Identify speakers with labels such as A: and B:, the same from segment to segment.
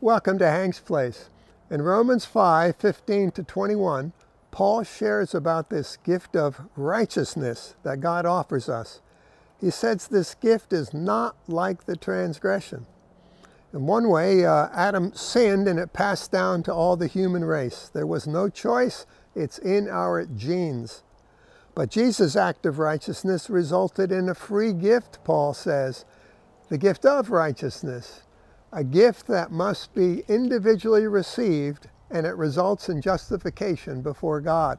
A: Welcome to Hank's Place. In Romans 5 15 to 21, Paul shares about this gift of righteousness that God offers us. He says this gift is not like the transgression. In one way, uh, Adam sinned and it passed down to all the human race. There was no choice, it's in our genes. But Jesus' act of righteousness resulted in a free gift, Paul says, the gift of righteousness a gift that must be individually received and it results in justification before God.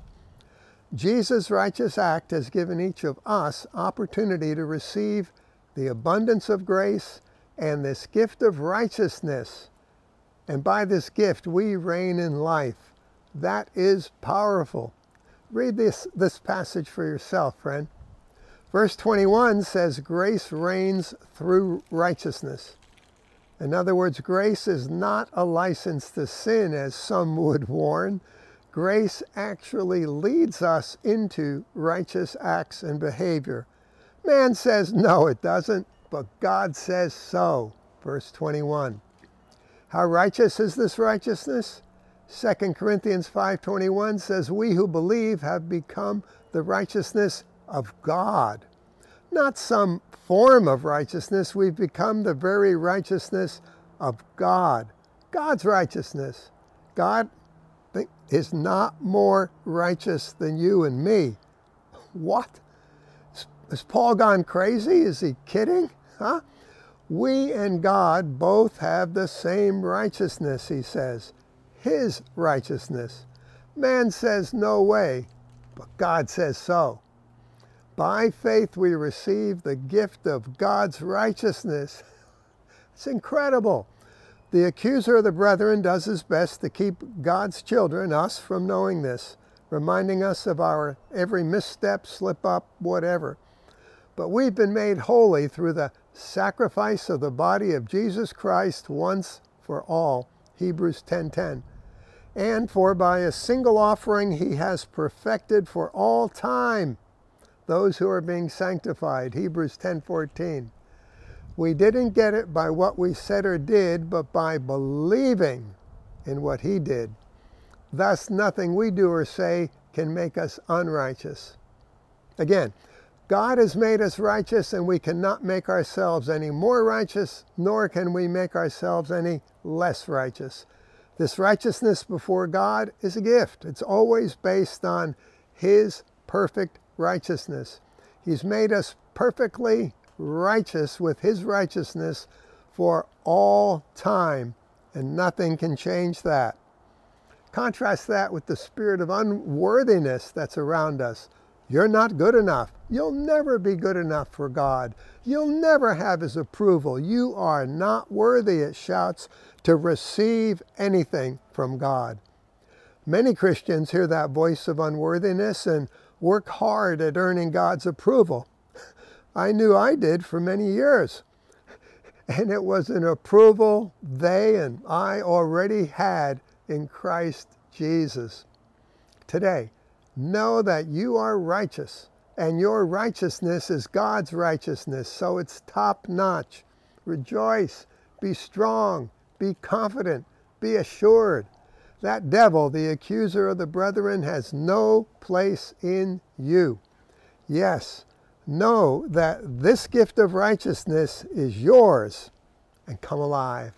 A: Jesus' righteous act has given each of us opportunity to receive the abundance of grace and this gift of righteousness. And by this gift, we reign in life. That is powerful. Read this, this passage for yourself, friend. Verse 21 says, Grace reigns through righteousness. In other words, grace is not a license to sin, as some would warn. Grace actually leads us into righteous acts and behavior. Man says, no, it doesn't, but God says so. Verse 21. How righteous is this righteousness? 2 Corinthians 5:21 says we who believe have become the righteousness of God. Not some form of righteousness, we've become the very righteousness of God. God's righteousness. God is not more righteous than you and me. What? Has Paul gone crazy? Is he kidding? Huh? We and God both have the same righteousness, he says. His righteousness. Man says no way, but God says so. By faith, we receive the gift of God's righteousness. It's incredible. The accuser of the brethren does his best to keep God's children, us, from knowing this, reminding us of our every misstep, slip up, whatever. But we've been made holy through the sacrifice of the body of Jesus Christ once for all. Hebrews 10:10. And for by a single offering he has perfected for all time those who are being sanctified. Hebrews 10:14. We didn't get it by what we said or did, but by believing in what he did. Thus nothing we do or say can make us unrighteous. Again, God has made us righteous and we cannot make ourselves any more righteous, nor can we make ourselves any less righteous. This righteousness before God is a gift. It's always based on His perfect righteousness. He's made us perfectly righteous with His righteousness for all time, and nothing can change that. Contrast that with the spirit of unworthiness that's around us. You're not good enough. You'll never be good enough for God. You'll never have His approval. You are not worthy, it shouts, to receive anything from God. Many Christians hear that voice of unworthiness and work hard at earning God's approval. I knew I did for many years. And it was an approval they and I already had in Christ Jesus. Today, know that you are righteous and your righteousness is God's righteousness, so it's top notch. Rejoice, be strong, be confident, be assured. That devil, the accuser of the brethren, has no place in you. Yes, know that this gift of righteousness is yours and come alive.